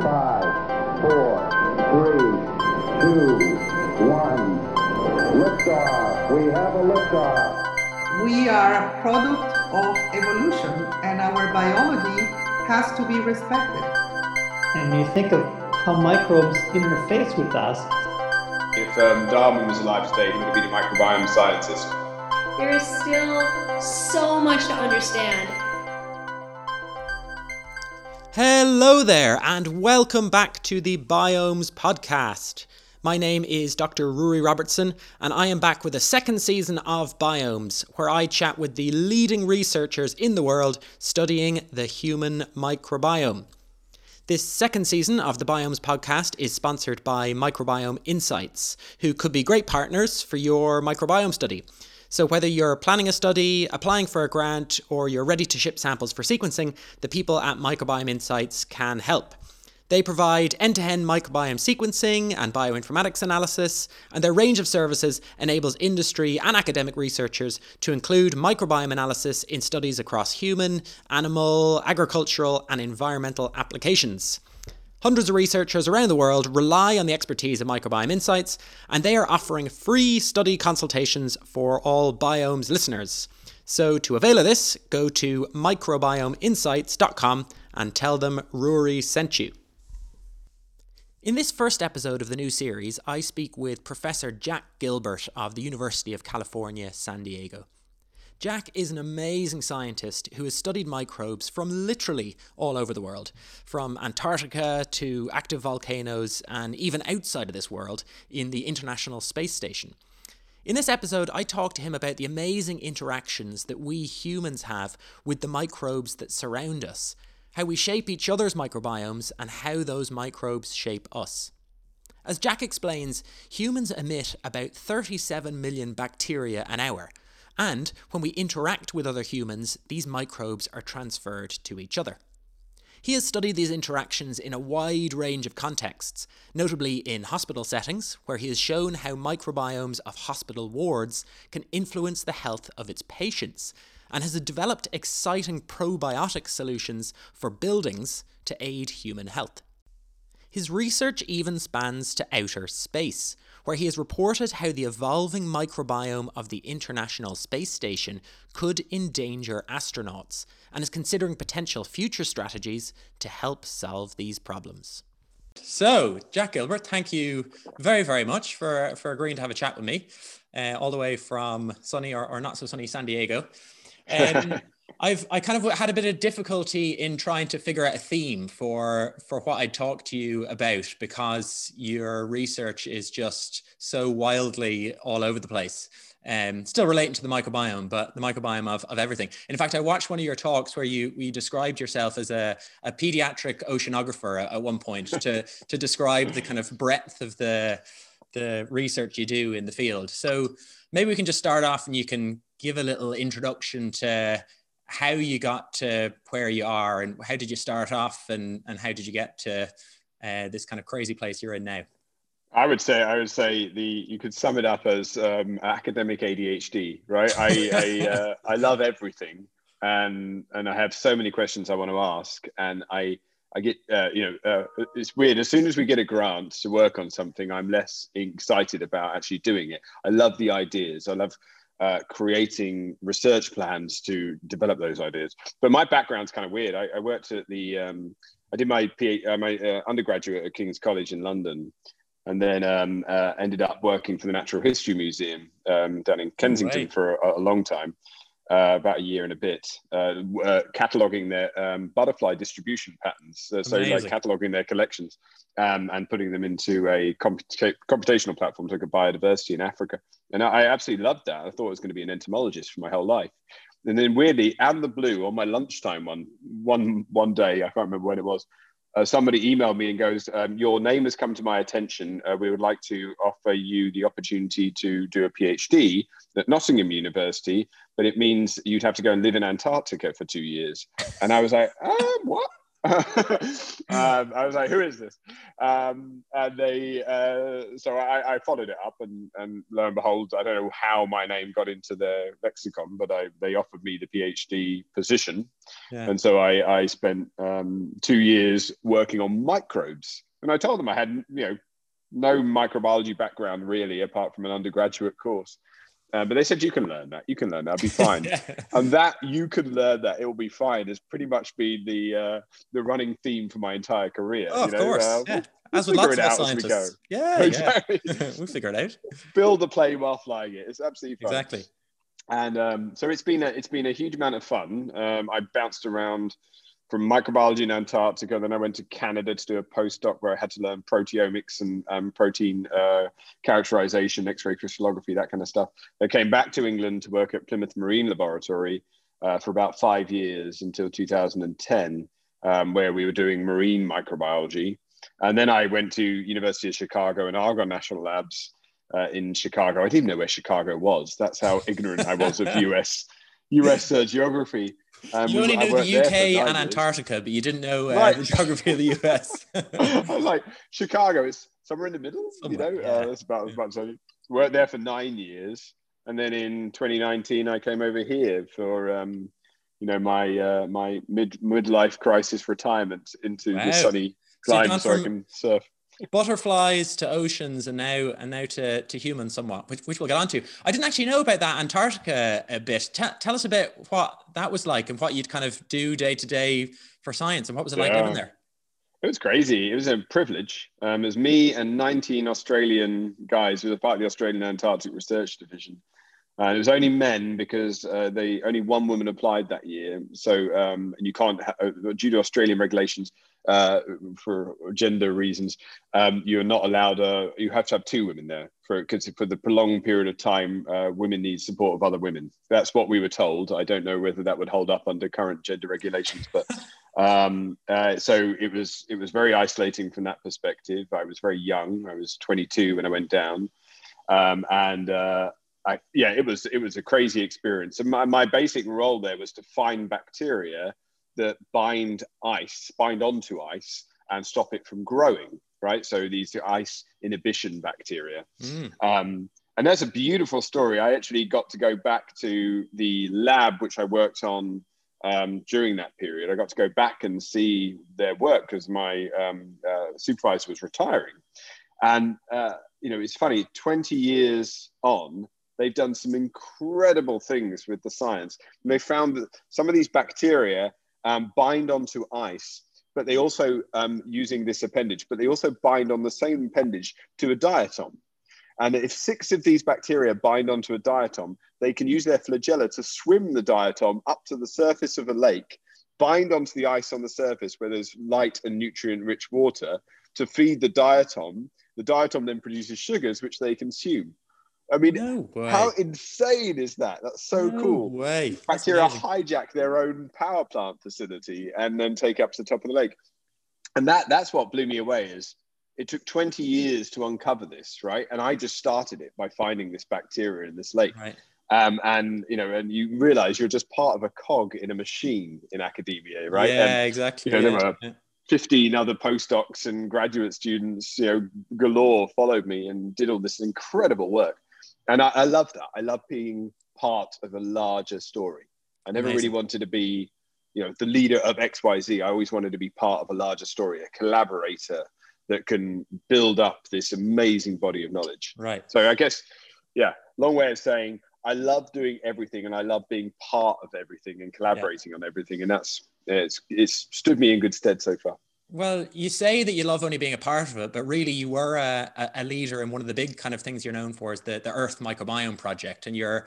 Five, four, three, two, one. Liftoff. We have a liftoff. We are a product of evolution and our biology has to be respected. And you think of how microbes interface with us. If um, Darwin was alive today, he would have been a microbiome scientist. There is still so much to understand. Hello there, and welcome back to the Biomes Podcast. My name is Dr. Ruairí Robertson, and I am back with the second season of Biomes, where I chat with the leading researchers in the world studying the human microbiome. This second season of the Biomes podcast is sponsored by Microbiome Insights, who could be great partners for your microbiome study. So, whether you're planning a study, applying for a grant, or you're ready to ship samples for sequencing, the people at Microbiome Insights can help. They provide end to end microbiome sequencing and bioinformatics analysis, and their range of services enables industry and academic researchers to include microbiome analysis in studies across human, animal, agricultural, and environmental applications. Hundreds of researchers around the world rely on the expertise of Microbiome Insights, and they are offering free study consultations for all Biomes listeners. So, to avail of this, go to microbiomeinsights.com and tell them Rory sent you. In this first episode of the new series, I speak with Professor Jack Gilbert of the University of California, San Diego. Jack is an amazing scientist who has studied microbes from literally all over the world, from Antarctica to active volcanoes and even outside of this world in the International Space Station. In this episode, I talk to him about the amazing interactions that we humans have with the microbes that surround us, how we shape each other's microbiomes, and how those microbes shape us. As Jack explains, humans emit about 37 million bacteria an hour, and when we interact with other humans, these microbes are transferred to each other. He has studied these interactions in a wide range of contexts, notably in hospital settings, where he has shown how microbiomes of hospital wards can influence the health of its patients, and has developed exciting probiotic solutions for buildings to aid human health. His research even spans to outer space, where he has reported how the evolving microbiome of the International Space Station could endanger astronauts and is considering potential future strategies to help solve these problems. So, Jack Gilbert, thank you very, very much for, for agreeing to have a chat with me, uh, all the way from sunny or, or not so sunny San Diego. Um, I've I kind of had a bit of difficulty in trying to figure out a theme for for what I talk to you about because your research is just so wildly all over the place. Um, still relating to the microbiome, but the microbiome of, of everything. In fact, I watched one of your talks where you you described yourself as a, a pediatric oceanographer at, at one point to to describe the kind of breadth of the the research you do in the field. So maybe we can just start off and you can give a little introduction to how you got to where you are and how did you start off and, and how did you get to uh, this kind of crazy place you're in now? I would say I would say the you could sum it up as um, academic ADHD, right? I I, uh, I love everything, and and I have so many questions I want to ask, and I I get uh, you know uh, it's weird. As soon as we get a grant to work on something, I'm less excited about actually doing it. I love the ideas. I love uh, creating research plans to develop those ideas. But my background's kind of weird. I, I worked at the, um, I did my, PhD, uh, my uh, undergraduate at King's College in London, and then um, uh, ended up working for the Natural History Museum um, down in Kensington right. for a, a, long time. Uh, about a year and a bit, uh, cataloging their um, butterfly distribution patterns. so, like cataloging their collections um, and putting them into a comput- computational platform to look at biodiversity in Africa. And I absolutely loved that. I thought I was going to be an entomologist for my whole life. And then weirdly, out of the blue, on my lunchtime one one one day, I can't remember when it was, uh, somebody emailed me and goes, um, "Your name has come to my attention. Uh, we would like to offer you the opportunity to do a PhD at Nottingham University, but it means you'd have to go and live in Antarctica for two years." And I was like, uh, "What?" um, I was like, "Who is this?" Um, and they, uh, so I, I, followed it up, and, and lo and behold, I don't know how my name got into their lexicon, but I, they offered me the PhD position, yeah. and so I, I spent um, two years working on microbes, and I told them I had, you know, no microbiology background really, apart from an undergraduate course. Uh, but they said you can learn that. You can learn that. I'll be fine. yeah. And that you can learn that. It will be fine. Has pretty much been the uh, the running theme for my entire career. Oh, you know? of course. Uh, yeah. We'll, as with lots of scientists. Yeah, exactly. Yeah. we'll figure it out. Build the plane while flying it. It's absolutely fun. Exactly. And um, so it's been a it's been a huge amount of fun. Um, I bounced around from microbiology in Antarctica. Then I went to Canada to do a postdoc where I had to learn proteomics and um, protein uh, characterization, X-ray crystallography, that kind of stuff. I came back to England to work at Plymouth Marine Laboratory uh, for about five years until 2010, um, where we were doing marine microbiology. And then I went to University of Chicago and Argonne National Labs uh, in Chicago. I didn't even know where Chicago was. That's how ignorant I was of US US uh, geography. Um, you only knew the UK and Antarctica, but you didn't know uh, right. the geography of the US. I was like, Chicago is somewhere in the middle, somewhere, you know, yeah. uh, that's about as much as I worked there for nine years. And then in 2019, I came over here for, um, you know, my uh, my mid midlife crisis retirement into wow. the sunny climate so, so I can surf butterflies to oceans and now and now to, to humans somewhat which, which we'll get on to i didn't actually know about that antarctica a bit. T- tell us a bit what that was like and what you'd kind of do day to day for science and what was it like living there? It was crazy. It was a privilege. Um, it was me and 19 australian guys. Who were part of the australian antarctic research division. And it was only men because uh, they only one woman applied that year. So um, and you can't ha- uh, due to Australian regulations uh, for gender reasons, um, you're not allowed. Uh, you have to have two women there for because for the prolonged period of time, uh, women need support of other women. That's what we were told. I don't know whether that would hold up under current gender regulations, but. Um, uh, so it was it was very isolating from that perspective. I was very young. I was 22 when I went down, um, and uh, I, yeah, it was it was a crazy experience. And my, my basic role there was to find bacteria that bind ice, bind onto ice, and stop it from growing. Right. So these ice inhibition bacteria. Mm. Um, and that's a beautiful story. I actually got to go back to the lab which I worked on um, during that period. I got to go back and see their work because my um, uh, supervisor was retiring. And, uh, you know, it's funny, 20 years on, they've done some incredible things with the science. And they found that some of these bacteria um, bind onto ice, but they also, um, using this appendage, but they also bind on the same appendage to a diatom. And if six of these bacteria bind onto a diatom, they can use their flagella to swim the diatom up to the surface of a lake, bind onto the ice on the surface where there's light and nutrient rich water to feed the diatom. The diatom then produces sugars, which they consume. I mean, no how insane is that? That's so no cool. Way. Bacteria hijack their own power plant facility and then take up to the top of the lake. And that that's what blew me away is it took 20 years to uncover this, right? And I just started it by finding this bacteria in this lake. Right. Um, and you know, and you realize you're just part of a cog in a machine in academia, right? Yeah, and, exactly. You know, yeah. there were 15 other postdocs and graduate students, you know, galore followed me and did all this incredible work and I, I, love that. I love being part of a larger story. I never Amazing. really wanted to be, you know, the leader of X, Y, Z. I always wanted to be part of a larger story, a collaborator that can build up this amazing body of knowledge. Right. So I guess, yeah, long way of saying I love doing everything and I love being part of everything and collaborating yeah. on everything. And that's it's it's stood me in good stead so far. Well, you say that you love only being a part of it, but really you were a, a leader in one of the big kind of things you're known for is the, the Earth Microbiome Project. And you're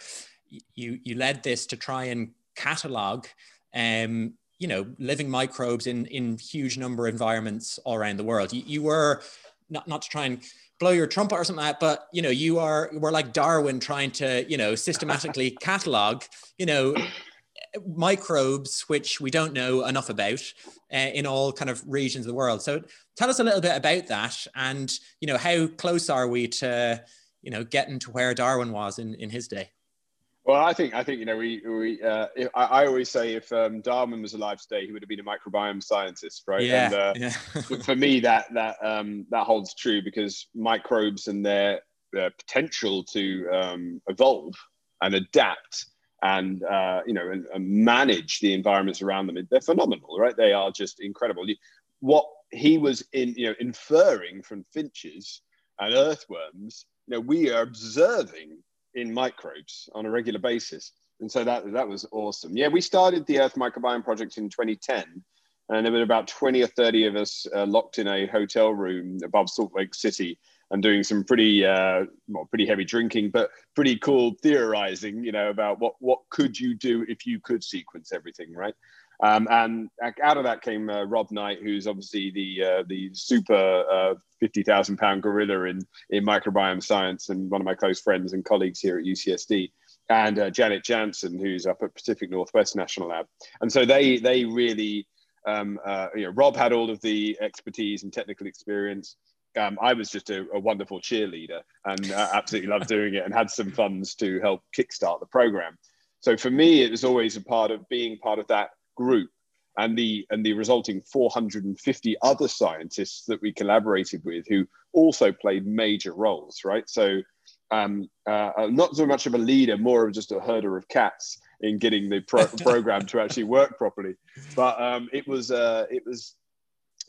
you you led this to try and catalog um, you know, living microbes in in huge number of environments all around the world. You, you were not not to try and blow your trumpet or something like that, but you know, you are were like Darwin trying to, you know, systematically catalog, you know, microbes which we don't know enough about uh, in all kind of regions of the world. So tell us a little bit about that, and you know how close are we to you know getting to where Darwin was in in his day? Well, I think I think you know we we uh, if, I, I always say if um, Darwin was alive today, he would have been a microbiome scientist, right? Yeah, and, uh, yeah. for me, that that um, that holds true because microbes and their uh, potential to um, evolve and adapt and uh, you know and, and, manage the environments around them, they're phenomenal, right? They are just incredible. What he was in you know inferring from finches and earthworms, you know, we are observing in microbes on a regular basis. And so that, that was awesome. Yeah, we started the Earth Microbiome Project in 2010. And there were about 20 or 30 of us uh, locked in a hotel room above Salt Lake City and doing some pretty, uh, well, pretty heavy drinking, but pretty cool theorizing, you know, about what, what could you do if you could sequence everything, right? Um, and out of that came uh, Rob Knight, who's obviously the uh, the super uh, fifty thousand pound gorilla in in microbiome science, and one of my close friends and colleagues here at UCSD, and uh, Janet Jansen, who's up at Pacific Northwest National Lab. And so they they really, um, uh, you know, Rob had all of the expertise and technical experience. Um, I was just a, a wonderful cheerleader and uh, absolutely loved doing it, and had some funds to help kickstart the program. So for me, it was always a part of being part of that group and the and the resulting 450 other scientists that we collaborated with who also played major roles right so um, uh, uh not so much of a leader more of just a herder of cats in getting the pro- program to actually work properly but um, it was uh, it was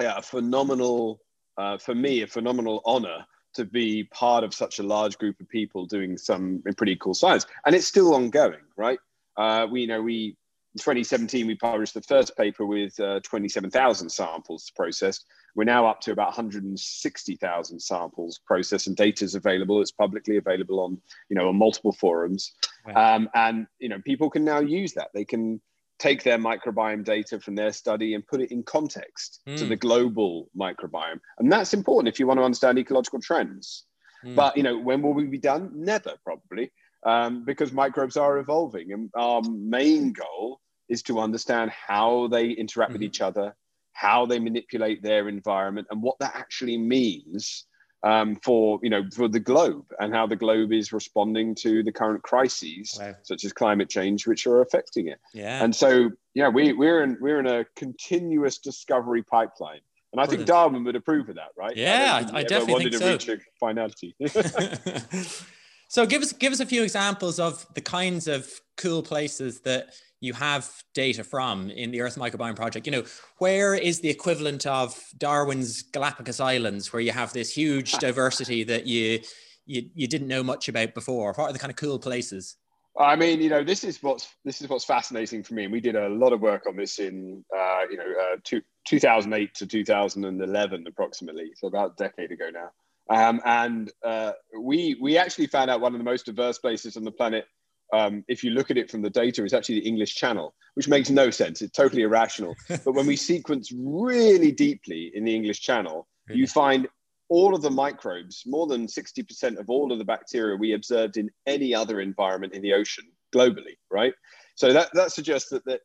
yeah, a phenomenal uh, for me a phenomenal honor to be part of such a large group of people doing some pretty cool science and it's still ongoing right uh, we you know we in 2017, we published the first paper with uh, 27,000 samples processed. We're now up to about 160,000 samples processed, and data is available. It's publicly available on, you know, on multiple forums, right. um, and you know, people can now use that. They can take their microbiome data from their study and put it in context mm. to hmm. the global microbiome, and that's important if you want to understand ecological trends. Mm. But you know, when will we be done? Never, probably. Um, because microbes are evolving. And our main goal is to understand how they interact mm-hmm. with each other, how they manipulate their environment, and what that actually means um, for you know for the globe and how the globe is responding to the current crises wow. such as climate change which are affecting it yeah and so yeah we, we're in we're in a continuous discovery pipeline and I think Darwin would approve of that, right? Yeah, I, I definitely think so. Reach a finality. so give us give us a few examples of the kinds of cool places that you have data from in the Earth Microbiome Project. You know, where is the equivalent of Darwin's Galapagos Islands, where you have this huge diversity that you you, you didn't know much about before? What are the kind of cool places? I mean, you know, this is what's this is what's fascinating for me. And we did a lot of work on this in, uh, you know, uh, two, 2008 to 2011, approximately, so about a decade ago now. Um, and uh, we we actually found out one of the most diverse places on the planet um, if you look at it from the data, is actually the English Channel, which makes no sense. It's totally irrational. but when we sequence really deeply in the English Channel, really? you find all of the microbes, more than 60% of all of the bacteria we observed in any other environment in the ocean globally, right? So that, that suggests that, that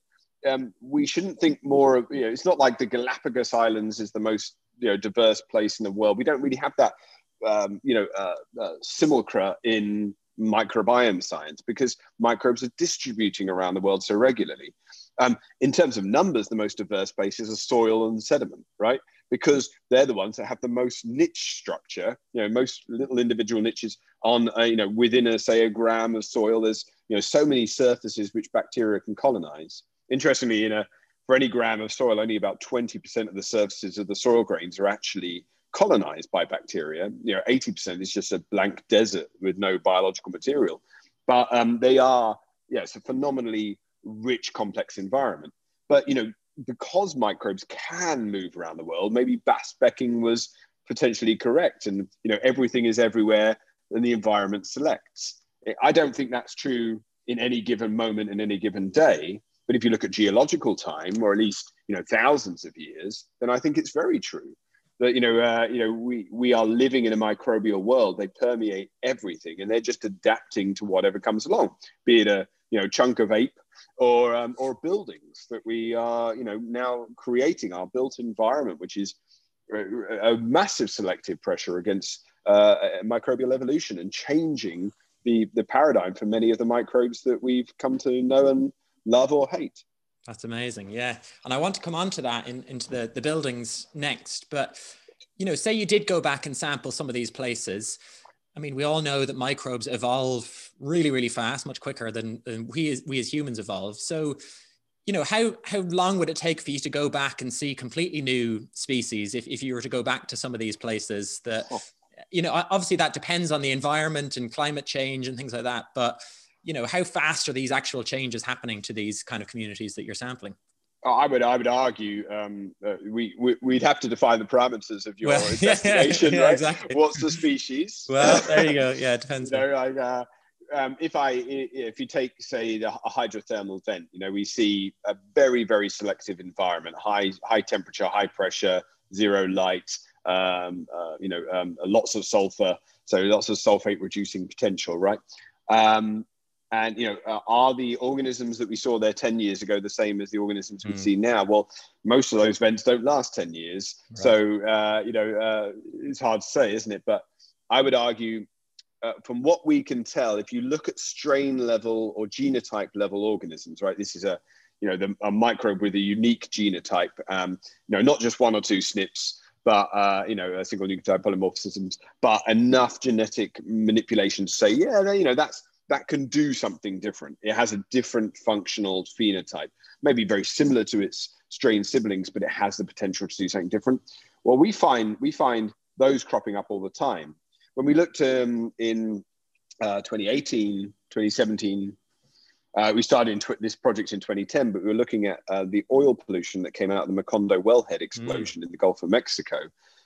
um, we shouldn't think more of, you know, it's not like the Galapagos Islands is the most, you know, diverse place in the world. We don't really have that, um, you know, uh, uh, simulacra in microbiome science because microbes are distributing around the world so regularly. Um, in terms of numbers, the most diverse places are soil and sediment, right? Because they're the ones that have the most niche structure. You know, most little individual niches on, a, you know, within a say a gram of soil. There's you know so many surfaces which bacteria can colonize. Interestingly, in a for any gram of soil, only about 20% of the surfaces of the soil grains are actually colonized by bacteria. You know, 80% is just a blank desert with no biological material. But um, they are, yeah, it's a phenomenally rich, complex environment. But, you know, because microbes can move around the world, maybe Bass Becking was potentially correct. And, you know, everything is everywhere and the environment selects. I don't think that's true in any given moment in any given day. But if you look at geological time, or at least, you know, thousands of years, then I think it's very true that you know uh, you know we we are living in a microbial world they permeate everything and they're just adapting to whatever comes along be it a you know chunk of ape or um, or buildings that we are you know now creating our built environment which is a, massive selective pressure against uh, microbial evolution and changing the the paradigm for many of the microbes that we've come to know and love or hate. That's amazing. Yeah. And I want to come on to that in, into the, the buildings next. But, you know, say you did go back and sample some of these places. I mean, we all know that microbes evolve really, really fast, much quicker than, than we, as, we as humans evolve. So, you know, how, how long would it take for you to go back and see completely new species if, if you were to go back to some of these places that, oh. you know, obviously that depends on the environment and climate change and things like that. But you know, how fast are these actual changes happening to these kind of communities that you're sampling? Oh, I would, I would argue um, uh, we, we would have to define the parameters of your well, investigation, yeah, yeah, right? Exactly. What's the species? Well, there you go. Yeah, it depends. you know, like, uh, um, if I, if you take, say, the, a hydrothermal vent, you know, we see a very, very selective environment, high, high temperature, high pressure, zero light, um, uh, you know, um, lots of sulfur, so lots of sulfate reducing potential, right? Um, and you know uh, are the organisms that we saw there 10 years ago the same as the organisms mm. we hmm. see now well most of those vents don't last 10 years right. so uh, you know uh, it's hard to say isn't it but i would argue uh, from what we can tell if you look at strain level or genotype level organisms right this is a you know the, a microbe with a unique genotype um, you know not just one or two SNPs but uh, you know, a single nucleotide polymorphisms, but enough genetic manipulation to say, yeah, you know, that's that can do something different. It has a different functional phenotype, maybe very similar to its strain siblings, but it has the potential to do something different. Well, we find we find those cropping up all the time. When we looked um, in uh, 2018, 2017, uh, we started this project in 2010, but we were looking at uh, the oil pollution that came out of the Macondo wellhead explosion mm. in the Gulf of Mexico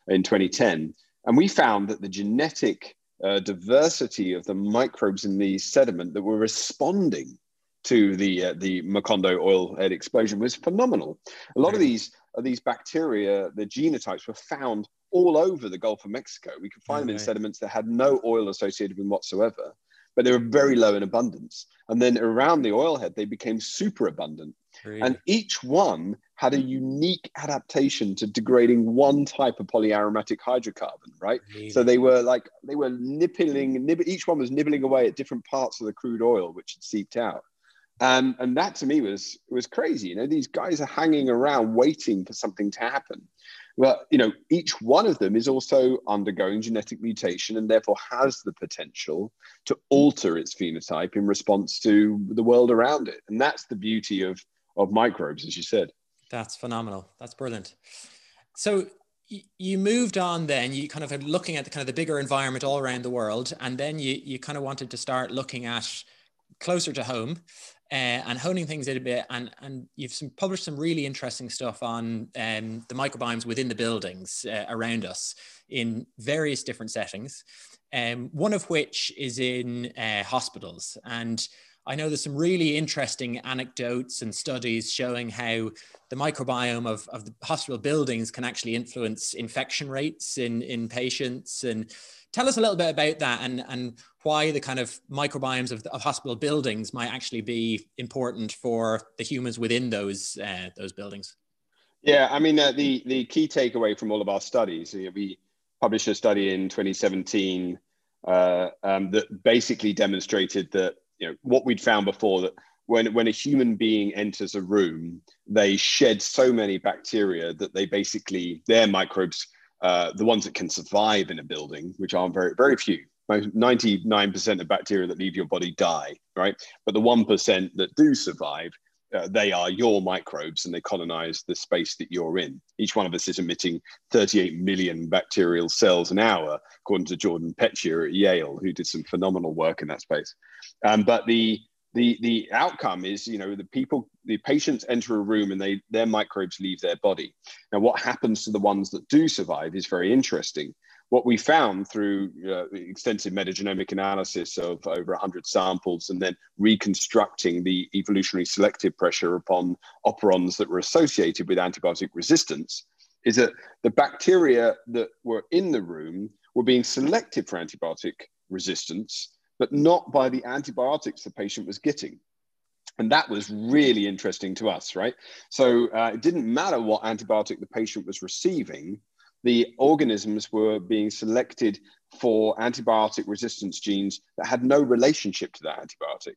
in 2010. And we found that the genetic uh, diversity of the microbes in the sediment that were responding to the uh, the Macondo oil head explosion was phenomenal. A lot of these of uh, these bacteria, the genotypes, were found all over the Gulf of Mexico. We could find them in sediments that had no oil associated with them whatsoever, but they were very low in abundance. And then around the oil head, they became super abundant. And each one had a mm-hmm. unique adaptation to degrading one type of polyaromatic hydrocarbon, right? Really? So they were like they were nibbling, mm-hmm. nib- each one was nibbling away at different parts of the crude oil which had seeped out. And, and that to me was was crazy. You know, these guys are hanging around waiting for something to happen. But you know, each one of them is also undergoing genetic mutation and therefore has the potential to mm-hmm. alter its phenotype in response to the world around it. And that's the beauty of of microbes, as you said. That's phenomenal. That's brilliant. So you moved on then you kind of looking at the kind of the bigger environment all around the world and then you you kind of wanted to start looking at closer to home uh, and honing things in a bit and and you've some, published some really interesting stuff on um, the microbiomes within the buildings uh, around us in various different settings um, one of which is in uh, hospitals and I know there's some really interesting anecdotes and studies showing how the microbiome of, of the hospital buildings can actually influence infection rates in, in patients. And tell us a little bit about that and, and why the kind of microbiomes of, of hospital buildings might actually be important for the humans within those, uh, those buildings. Yeah, I mean, uh, the, the key takeaway from all of our studies, we published a study in 2017 uh, um, that basically demonstrated that you know what we'd found before that when when a human being enters a room, they shed so many bacteria that they basically their microbes, uh, the ones that can survive in a building, which are very very few. 99% of bacteria that leave your body die, right? But the 1% that do survive, uh, they are your microbes and they colonize the space that you're in. Each one of us is emitting 38 million bacterial cells an hour, according to Jordan Pettier at Yale, who did some phenomenal work in that space. Um, but the the the outcome is, you know, the people, the patients enter a room and they their microbes leave their body. Now, what happens to the ones that do survive is very interesting. What we found through uh, extensive metagenomic analysis of over 100 samples and then reconstructing the evolutionary selective pressure upon operons that were associated with antibiotic resistance is that the bacteria that were in the room were being selected for antibiotic resistance but not by the antibiotics the patient was getting. And that was really interesting to us, right? So uh, it didn't matter what antibiotic the patient was receiving, the organisms were being selected for antibiotic resistance genes that had no relationship to that antibiotic.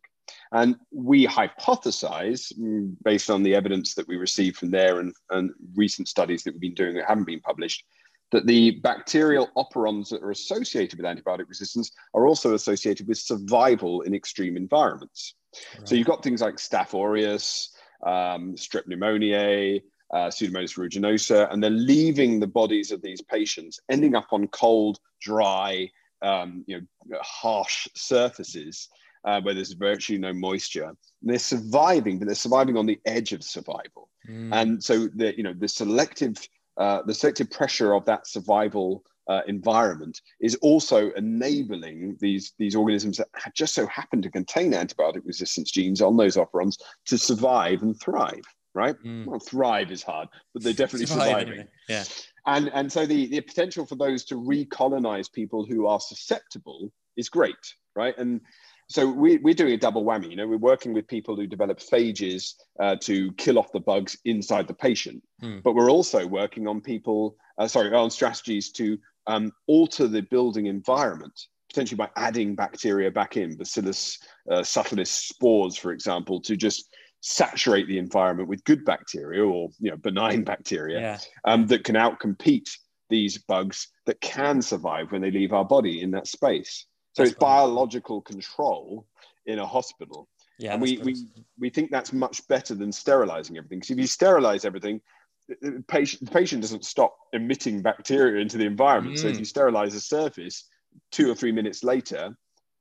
And we hypothesize, mm, based on the evidence that we received from there and, and recent studies that we've been doing that haven't been published, that the bacterial operons that are associated with antibiotic resistance are also associated with survival in extreme environments. Right. So you've got things like Staph aureus, um, strep pneumoniae, uh, Pseudomonas aeruginosa, and they're leaving the bodies of these patients, ending up on cold, dry, um, you know, harsh surfaces uh, where there's virtually no moisture. And they're surviving, but they're surviving on the edge of survival. Mm. And so the you know the selective uh, the selective pressure of that survival uh, environment is also enabling these, these organisms that just so happen to contain antibiotic resistance genes on those operons to survive and thrive, right? Mm. Well, thrive is hard, but they're definitely surviving. Yeah. And, and so the, the potential for those to recolonize people who are susceptible is great, right? And so we, we're doing a double whammy. You know, we're working with people who develop phages uh, to kill off the bugs inside the patient, hmm. but we're also working on people, uh, sorry, on strategies to um, alter the building environment, potentially by adding bacteria back in, Bacillus uh, subtilis spores, for example, to just saturate the environment with good bacteria or you know benign bacteria yeah. um, that can outcompete these bugs that can survive when they leave our body in that space. So that's it's biological control in a hospital. Yeah, and we, we, we think that's much better than sterilizing everything. Because if you sterilize everything, the patient, the patient doesn't stop emitting bacteria into the environment. Mm. So if mm. you sterilize a surface, two or three minutes later,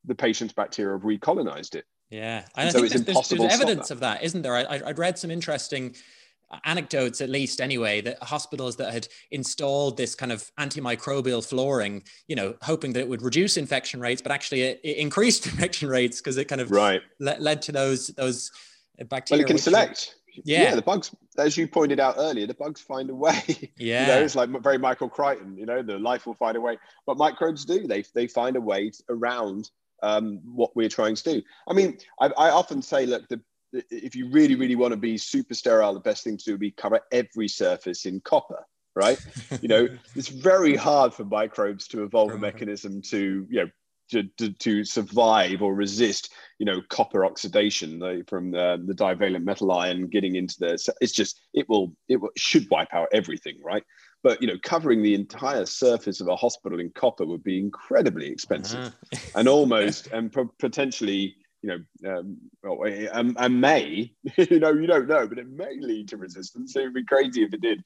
the patient's bacteria have recolonized it. Yeah, and, and so it's impossible. There's, there's evidence that. of that, isn't there? I, I'd read some interesting anecdotes at least anyway that hospitals that had installed this kind of antimicrobial flooring you know hoping that it would reduce infection rates but actually it, it increased infection rates because it kind of right le- led to those those bacteria well it can select yeah. yeah. the bugs as you pointed out earlier the bugs find a way yeah you know, it's like very michael crichton you know the life will find a way but microbes do they they find a way around um, what we're trying to do i mean I, I often say look the if you really, really want to be super sterile, the best thing to do would be cover every surface in copper, right? you know, it's very hard for microbes to evolve a mechanism to, you know, to, to, to survive or resist, you know, copper oxidation the, from the, the divalent metal ion getting into the. It's just it will it will, should wipe out everything, right? But you know, covering the entire surface of a hospital in copper would be incredibly expensive, uh-huh. and almost and potentially you know, um, well, um, and may, you know, you don't know, but it may lead to resistance. It would be crazy if it did.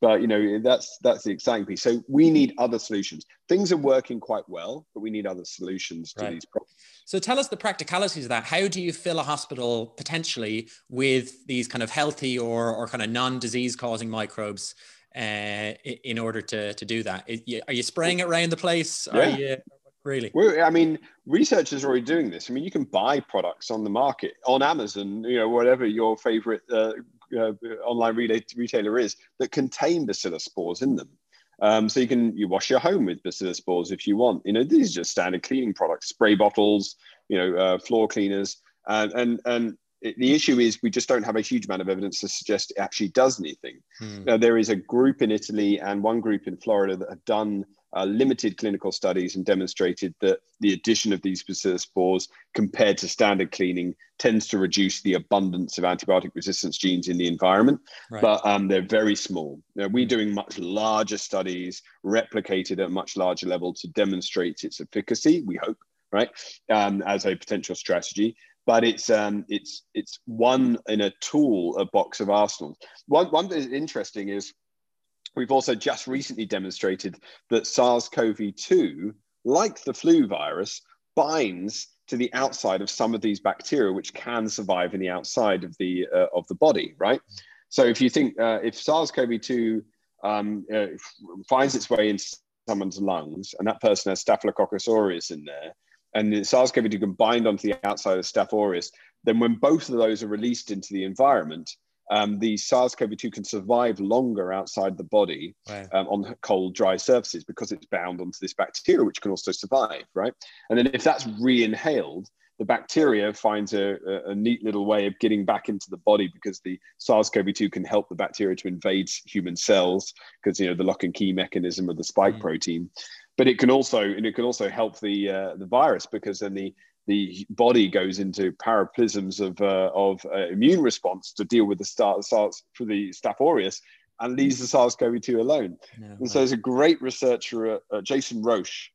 But you know, that's that's the exciting piece. So we need other solutions. Things are working quite well, but we need other solutions to right. these problems. So tell us the practicalities of that. How do you fill a hospital potentially with these kind of healthy or or kind of non-disease causing microbes? Uh, in order to to do that, are you spraying it around the place? Yeah. Are you Really? Well, I mean, researchers are already doing this. I mean, you can buy products on the market on Amazon, you know, whatever your favorite uh, uh, online retailer is that contain bacillus spores in them. Um, so you can you wash your home with bacillus spores if you want. You know, these are just standard cleaning products, spray bottles, you know, uh, floor cleaners, and and and it, the issue is we just don't have a huge amount of evidence to suggest it actually does anything. Hmm. Now, there is a group in Italy and one group in Florida that have done uh, limited clinical studies and demonstrated that the addition of these bacillus spores compared to standard cleaning tends to reduce the abundance of antibiotic resistance genes in the environment, right. but um, they're very small. Now, we're doing much larger studies, replicated at a much larger level to demonstrate its efficacy, we hope, right, um, as a potential strategy but it's um, it's it's one in a tool, a box of arsenals. One one that is interesting is we've also just recently demonstrated that SARS-CoV-2, like the flu virus, binds to the outside of some of these bacteria, which can survive in the outside of the uh, of the body, right? So if you think uh, if SARS-CoV-2 um, uh, finds its way into someone's lungs, and that person has Staphylococcus aureus in there, and the SARS-CoV-2 can bind onto the outside of Staph aureus, then when both of those are released into the environment, um, the SARS-CoV-2 can survive longer outside the body um, on cold, dry surfaces because it's bound onto this bacteria, which can also survive, right? And then if that's re-inhaled, the bacteria finds a, a, neat little way of getting back into the body because the SARS-CoV-2 can help the bacteria to invade human cells because you know the lock and key mechanism of the spike mm. protein. But it can also and it can also help the uh, the virus because then the the body goes into paraplisms of uh, of uh, immune response to deal with the SARS for the Staph aureus and leaves the SARS-CoV-2 alone. No, and so there's a great researcher, uh, Jason Roche,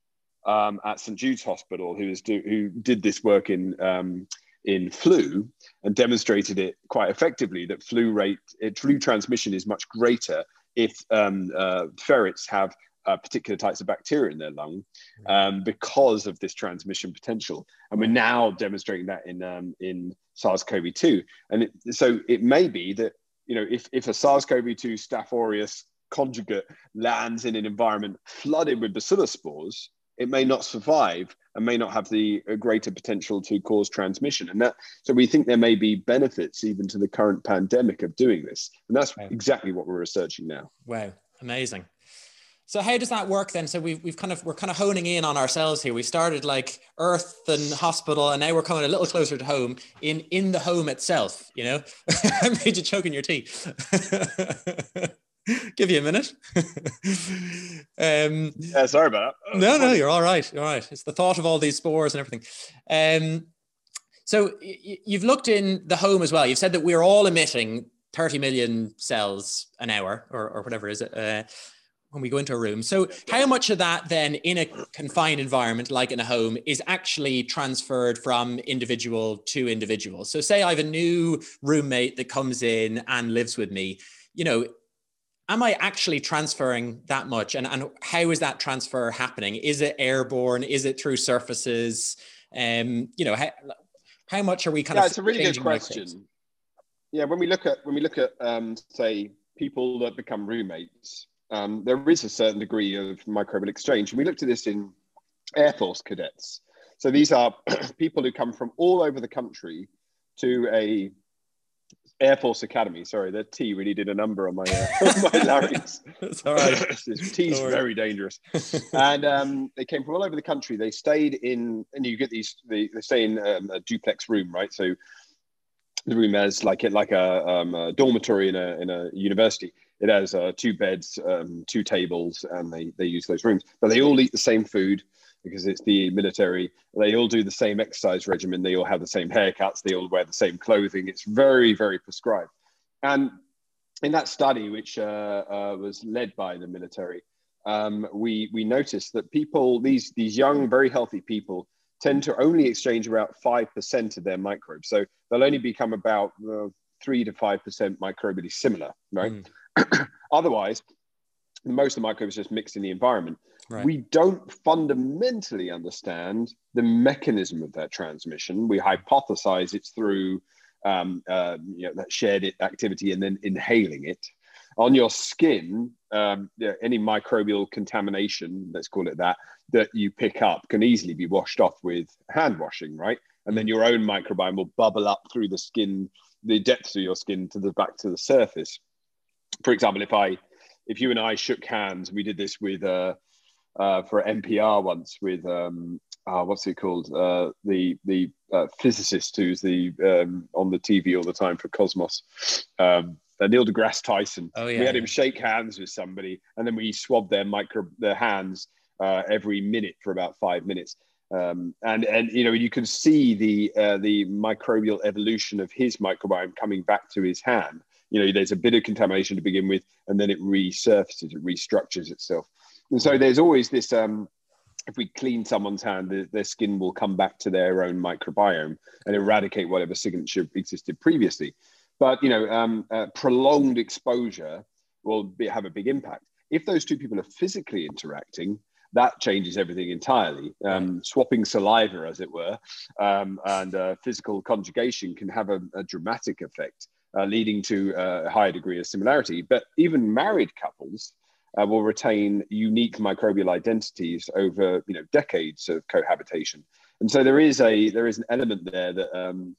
um, at St Jude's Hospital who is do, who did this work in um, in flu and demonstrated it quite effectively that flu rate it, flu transmission is much greater if um, uh, ferrets have uh, particular types of bacteria in their lung um, because of this transmission potential. And we're now demonstrating that in, um, in SARS-CoV-2. And it, so it may be that, you know, if, if a SARS-CoV-2 Staph aureus conjugate lands in an environment flooded with bacillus spores, it may not survive and may not have the greater potential to cause transmission. And that, so we think there may be benefits even to the current pandemic of doing this. And that's wow. exactly what we're researching now. Wow, amazing. So how does that work then? So we've, we've kind of we're kind of honing in on ourselves here. We started like Earth and hospital, and now we're coming a little closer to home in in the home itself. You know, I made you choke in your tea. Give you a minute. um, yeah, sorry about that. No, no, you're all right. You're all right. It's the thought of all these spores and everything. Um, so y- you've looked in the home as well. You've said that we're all emitting 30 million cells an hour, or, or whatever is it, uh, when we go into a room. So how much of that then in a confined environment, like in a home, is actually transferred from individual to individual? So say I have a new roommate that comes in and lives with me. You know, am I actually transferring that much? And, and how is that transfer happening? Is it airborne? Is it through surfaces? Um, you know, how, how much are we kind yeah, of? it's a really good question. Yeah, when we look at when we look at um, say people that become roommates, um, there is a certain degree of microbial exchange. And we looked at this in Air Force cadets. So these are people who come from all over the country to a Air Force Academy. Sorry, the T really did a number on my uh, my larynx. It's all right. T is very dangerous. and um, they came from all over the country. They stayed in, and you get these. They, they stay in um, a duplex room, right? So the room has like it like a, um, a, dormitory in a in a university. It has uh, two beds, um, two tables, and they they use those rooms. But they all eat the same food because it's the military. They all do the same exercise regimen. They all have the same haircuts. They all wear the same clothing. It's very, very prescribed. And in that study, which uh, uh, was led by the military, um, we we noticed that people, these these young, very healthy people, tend to only exchange about five percent of their microbes. So they'll only become about uh, three to five percent microbially similar, right? Mm. Otherwise, most of the microbes just mixed in the environment. Right. We don't fundamentally understand the mechanism of that transmission. We hypothesize it's through um, uh, you know, that shared activity and then inhaling it. On your skin, um, know, any microbial contamination, let's call it that, that you pick up can easily be washed off with hand washing, right? And then mm. your own microbiome will bubble up through the skin, the depths of your skin to the back to the surface. For example, if I if you and I shook hands, we did this with uh, uh, for NPR once with um, uh, what's it called? Uh, the the uh, physicist who's the um, on the TV all the time for Cosmos. Um, uh, Neil deGrasse Tyson. Oh, yeah, we had him shake hands with somebody, and then we swabbed their micro their hands uh, every minute for about five minutes. Um, and and you know you can see the uh, the microbial evolution of his microbiome coming back to his hand you know there's a bit of contamination to begin with and then it resurfaces it restructures itself and so there's always this um, if we clean someone's hand the, their skin will come back to their own microbiome and eradicate whatever signature existed previously but you know um, uh, prolonged exposure will be, have a big impact if those two people are physically interacting that changes everything entirely. Um, swapping saliva, as it were, um, and uh, physical conjugation can have a, a dramatic effect uh, leading to a higher degree of similarity. But even married couples uh, will retain unique microbial identities over you know decades of cohabitation. And so there is a there is an element there that um,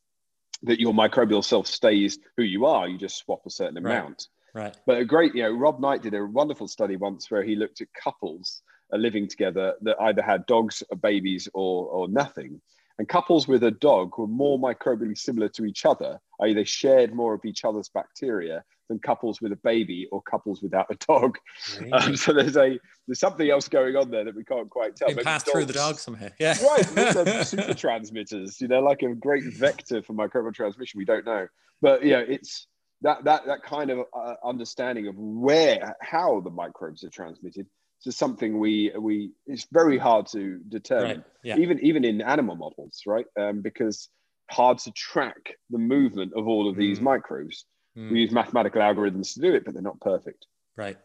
that your microbial self stays who you are. You just swap a certain amount. Right. right. But a great, you know, Rob Knight did a wonderful study once where he looked at couples uh, living together that either had dogs, or babies, or or nothing And couples with a dog were more microbially similar to each other, i.e., they shared more of each other's bacteria than couples with a baby or couples without a dog. Really? Um, so there's a there's something else going on there that we can't quite tell. Maybe passed through the dog dogs- somehow. Yeah. right, they're super transmitters. You know, like a great vector for microbial transmission. We don't know, but yeah, it's that that that kind of uh, understanding of where how the microbes are transmitted. is something we we it's very hard to determine, Right. Yeah. even even in animal models, right? Um, because hard to track the movement of all of these Mm. microbes. Mm. We use mathematical algorithms to do it, but they're not perfect. Right.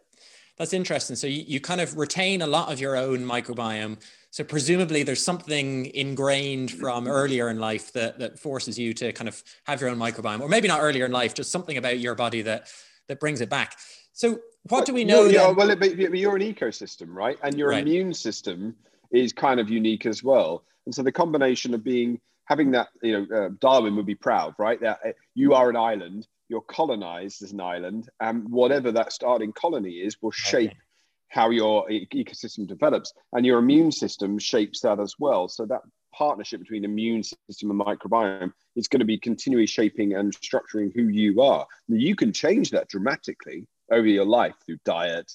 That's interesting. So you, you kind of retain a lot of your own microbiome. So presumably there's something ingrained from earlier in life that, that forces you to kind of have your own microbiome, or maybe not earlier in life, just something about your body that that brings it back. So what do we know? You're, yeah, well, it- but you're an ecosystem, right? And your Right. immune system is kind of unique as well. And so the combination of being having that, you know, uh, Darwin would be proud, right? That uh, you are an island, you're colonized as an island, and whatever that starting colony is will shape how your e- ecosystem develops, and your immune system shapes that as well. So that partnership between immune system and microbiome is going to be continually shaping and structuring who you are. Now, you can change that dramatically over your life through diet,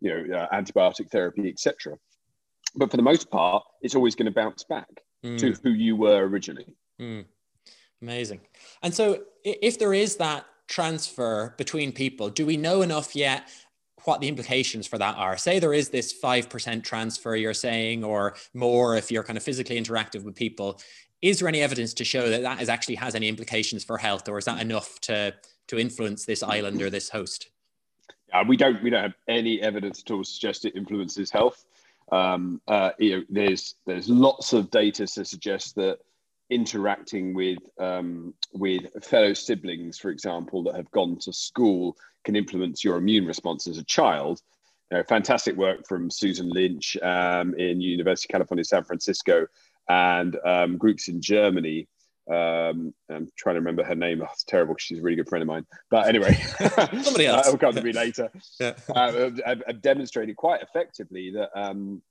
you know, uh, antibiotic therapy, etc. But for the most part, it's always going to bounce back Mm. to who you were originally. Mm. Amazing. And so, if there is that transfer between people, do we know enough yet what the implications for that are? Say there is this 5% transfer, you're saying, or more if you're kind of physically interactive with people. Is there any evidence to show that that is actually has any implications for health, or is that enough to, to influence this island or this host? We don't we don't have any evidence at all to suggest it influences health. Um, uh, you know, there's there's lots of data to suggest that interacting with um, with fellow siblings, for example, that have gone to school, can influence your immune response as a child. You know, fantastic work from Susan Lynch um, in University of California, San Francisco, and um, groups in Germany. Um, I'm trying to remember her name. Oh, it's terrible she's a really good friend of mine. But anyway, Somebody else. It'll come to me later Yeah. uh, have, have demonstrated quite effectively that um,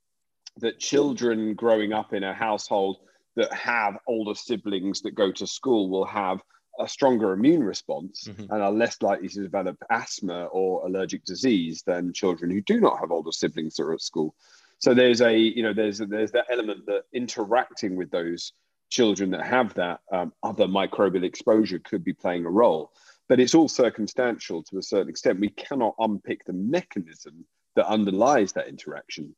that children growing up in a household that have older siblings that go to school will have a stronger immune response Mhm. and are less likely to develop asthma or allergic disease than children who do not have older siblings that are at school. So there's a you know there's there's that element that interacting with those children that have that um, other microbial exposure could be playing a role but it's all circumstantial to a certain extent. We cannot unpick the mechanism that underlies that interaction.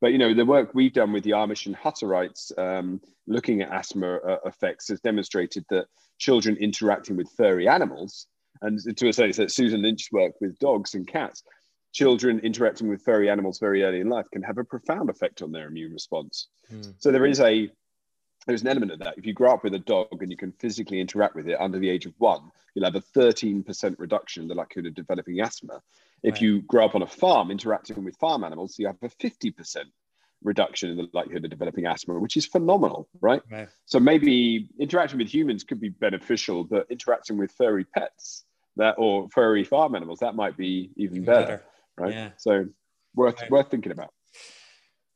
But you know, the work we've done with the Amish and Hutterites, um, looking at asthma uh, effects, has demonstrated that children interacting with furry animals, and to a certain extent, Susan Lynch's work with dogs and cats, children interacting with furry animals very early in life can have a profound effect on their immune response. Mm. So there is a there's an element of that. If you grow up with a dog and you can physically interact with it under the age of one, you'll have a 13% reduction in the likelihood of developing asthma. If Right. you grow up on a farm interacting with farm animals, you have a 50% reduction in the likelihood of developing asthma, which is phenomenal, right? Right. So maybe interacting with humans could be beneficial, but interacting with furry pets that or furry farm animals, that might be even, Even better, better. right? Yeah. So worth Right. worth thinking about.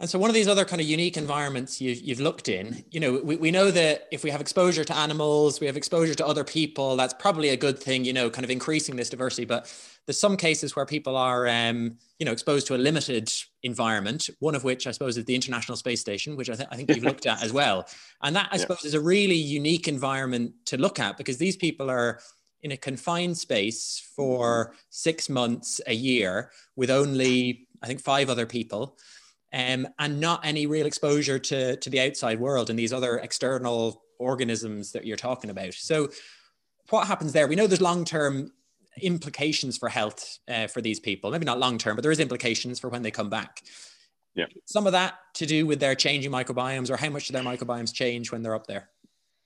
And so one of these other kind of unique environments you, you've looked in, you know, we, we know that if we have exposure to animals, we have exposure to other people, that's probably a good thing, you know, kind of increasing this diversity. But there's some cases where people are, um, you know, exposed to a limited environment, one of which I suppose is the International Space Station, which I, th- I think you've looked at as well. And that I Yeah. suppose is a really unique environment to look at because these people are in a confined space for six months a year with only, I think, five other people um, and not any real exposure to, to the outside world and these other external organisms that you're talking about. So, what happens there? We know there's long term implications for health uh, for these people. Maybe not long term, but there is implications for when they come back. Yeah. Some of that to do with their changing microbiomes, or how much do their microbiomes change when they're up there?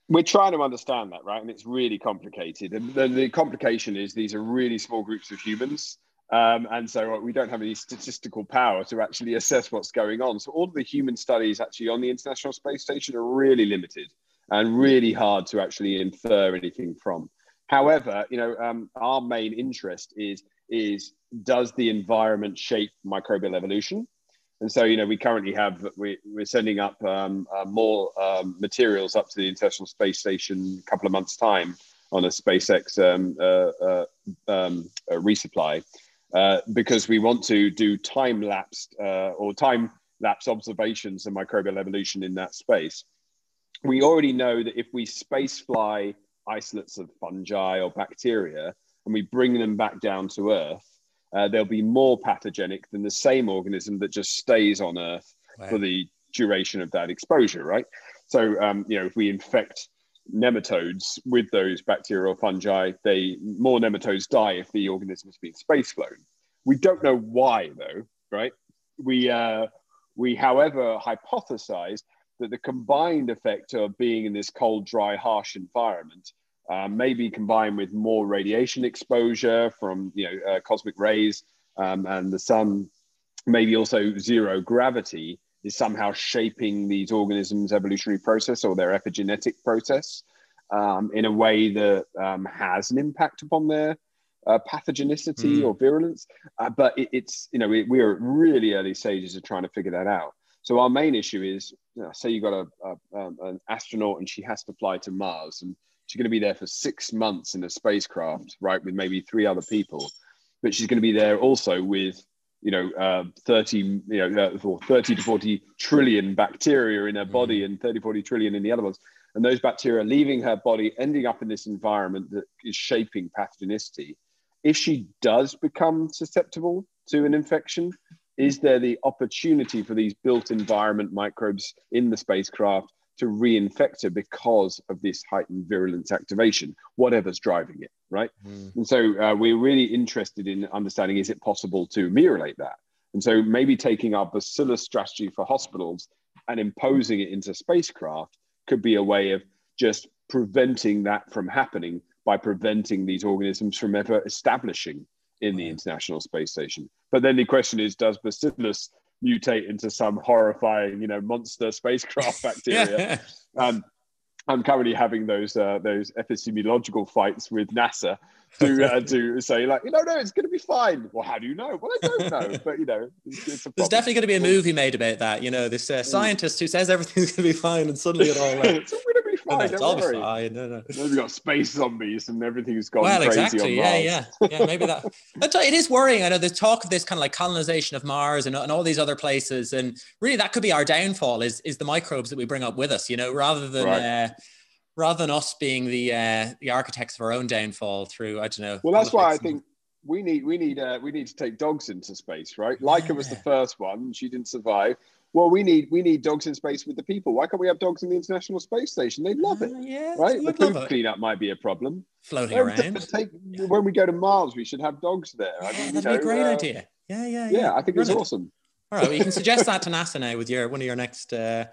We're trying to understand that, right? And it's really complicated. And the, the complication is these are really small groups of humans. Um, and so we don't have any statistical power to actually assess what's going on. So all of the human studies actually on the International Space Station are really limited and really hard to actually infer anything from. However, you know, um, our main interest is is does the environment shape microbial evolution? And so, you know, we currently have we, we're sending up um, uh, more um, materials up to the International Space Station a couple of months' time on a SpaceX um, uh, uh, um, resupply uh, because we want to do time lapsed uh, or time lapse observations of microbial evolution in that space. We already know that if we space fly isolates of fungi or bacteria and we bring them back down to Earth, uh, they'll be more pathogenic than the same organism that just stays on Earth wow. for the duration of that exposure, right? So, um, you know, if we infect nematodes with those bacteria or fungi, they more nematodes die if the organism has been space flown. We don't know why, though, right? We uh, we, however, hypothesized that the combined effect of being in this cold, dry, harsh environment uh, maybe combined with more radiation exposure from you know uh, cosmic rays um, and the sun, maybe also zero gravity is somehow shaping these organisms' evolutionary process or their epigenetic process um, in a way that um, has an impact upon their uh, pathogenicity mm. or virulence. Uh, but it, it's you know we, we, are at really early stages of trying to figure that out. So our main issue is, you know, say you got a, a, um, an astronaut and she has to fly to Mars and she's going to be there for six months in a spacecraft, right, with maybe three other people. But she's going to be there also with, you know, uh, 30, you know, uh, 30 to 40 trillion bacteria in her body mm. and 30, 40 trillion in the other ones. And those bacteria leaving her body, ending up in this environment that is shaping pathogenicity. If she does become susceptible to an infection, is there the opportunity for these built environment microbes in the spacecraft to reinfect her because of this heightened virulence activation, whatever's driving it, right? Mm. And so uh, we're really interested in understanding is it possible to ameliorate that? And so maybe taking our bacillus strategy for hospitals and imposing it into spacecraft could be a way of just preventing that from happening by preventing these organisms from ever establishing in the International Space Station. But then the question is, does bacillus mutate into some horrifying, you know, monster spacecraft bacteria. um, I'm currently having those uh, those epidemiological fights with NASA to uh, to say like, you know, no, it's going to be fine. Well, how do you know? Well, I don't know, but you know, it's, it's there's definitely going to be a movie made about that. You know, this uh, mm. scientist who says everything's going to be fine, and suddenly it all. Like, fine. No, no, fine. No, no. We've got space zombies and everything's gone well, crazy exactly. yeah, yeah, yeah. Maybe that. it is worrying. I know there's talk of this kind of like colonization of Mars and, and all these other places, and really that could be our downfall. Is is the microbes that we bring up with us? You know, rather than. Right. Uh, rather than us being the uh, the architects of our own downfall through I don't know. Well, that's why I think we need we need uh, we need to take dogs into space, right? Laika yeah. was the first one; she didn't survive well, we need we need dogs in space with the people. Why can't we have dogs in the International Space Station? They'd love it. Uh, yeah, right. The poop cleanup might be a problem. Floating around. Take, when we go to Mars, we should have dogs there. Yeah, I mean, that'd know, be a great uh, idea. Yeah, yeah, yeah. Yeah, I think Brilliant. it's awesome. All right, well, you can suggest that to NASA now with your one of your next. Uh,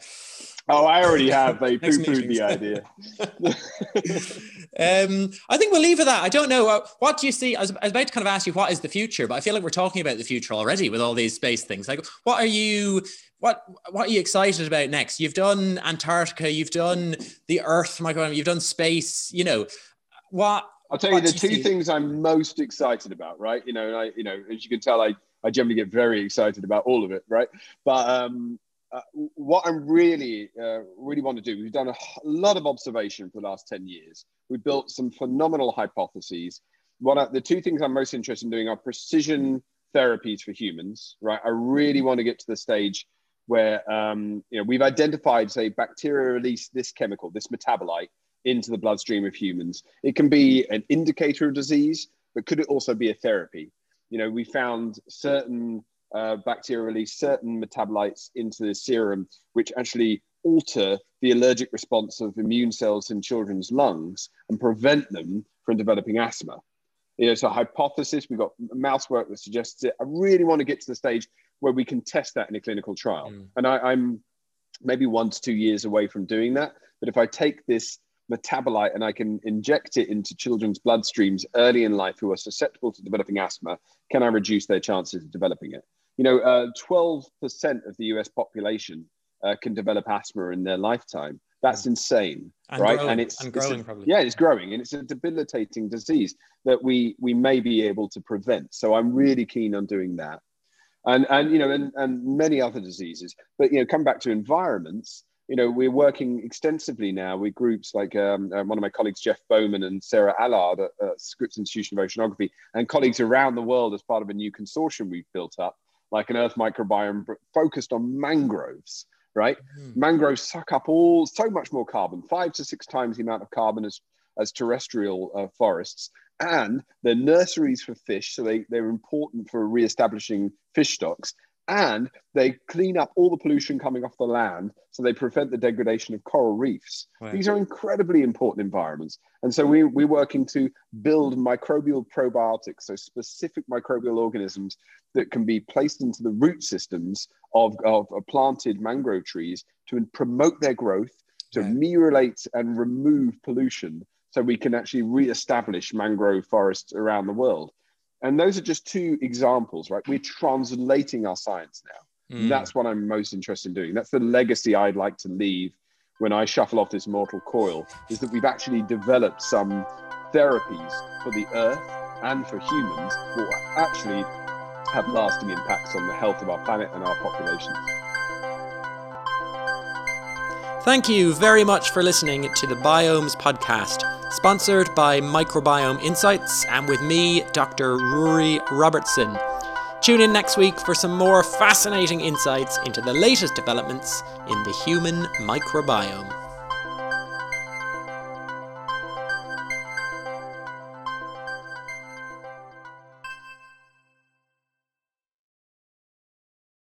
oh, I already have. They poo pooed the idea. um, I think we'll leave it that. I don't know. Uh, what do you see? I was, I was, about to kind of ask you what is the future, but I feel like we're talking about the future already with all these space things. Like, what are you? What What are you excited about next? You've done Antarctica. You've done the Earth microbiome. You've done space. You know, what? I'll tell you the two you things I'm most excited about. Right. You know, I, you know, as you can tell, I I generally get very excited about all of it, right? But um, uh, what I'm really, uh, really want to do, we've done a lot of observation for the last 10 years. We've built some phenomenal hypotheses. What I, the two things I'm most interested in doing are precision therapies for humans, right? I really want to get to the stage where um, you know we've identified, say, bacteria release this chemical, this metabolite into the bloodstream of humans. It can be an indicator of disease, but could it also be a therapy? You know, we found certain uh, bacteria release certain metabolites into the serum, which actually alter the allergic response of immune cells in children's lungs and prevent them from developing asthma. You know, so hypothesis, we've got mouse work that suggests it. I really want to get to the stage where we can test that in a clinical trial. Mm. And I, I'm maybe one to two years away from doing that. But if I take this metabolite and I can inject it into children's bloodstreams early in life who are susceptible to developing asthma, can I reduce their chances of developing it? You know, uh, 12% of the US population uh, can develop asthma in their lifetime. That's insane, and right? Growing, and it's, and growing, it's a, probably. Yeah, it's growing, and it's a debilitating disease that we we may be able to prevent. So I'm really keen on doing that. and and you know and, and many other diseases but you know come back to environments you know we're working extensively now with groups like um, uh, one of my colleagues jeff bowman and sarah allard at, at scripps institution of oceanography and colleagues around the world as part of a new consortium we've built up like an earth microbiome focused on mangroves right mm. mangroves suck up all so much more carbon five to six times the amount of carbon as as terrestrial uh, forests and they're nurseries for fish, so they, they're important for re-establishing fish stocks. And they clean up all the pollution coming off the land, so they prevent the degradation of coral reefs. Right. These are incredibly important environments. And so we, we're working to build microbial probiotics, so specific microbial organisms that can be placed into the root systems of, of, planted mangrove trees to promote their growth, to right. ameliorate and remove pollution so we can actually re-establish mangrove forests around the world. And those are just two examples, right? We're translating our science now. Mm. that's what I'm most interested in doing. That's the legacy I'd like to leave when I shuffle off this mortal coil, is that we've actually developed some therapies for the earth and for humans that will actually have lasting impacts on the health of our planet and our populations. Thank you very much for listening to the Biomes podcast sponsored by Microbiome Insights and with me, Dr. Rory Robertson. Tune in next week for some more fascinating insights into the latest developments in the human microbiome.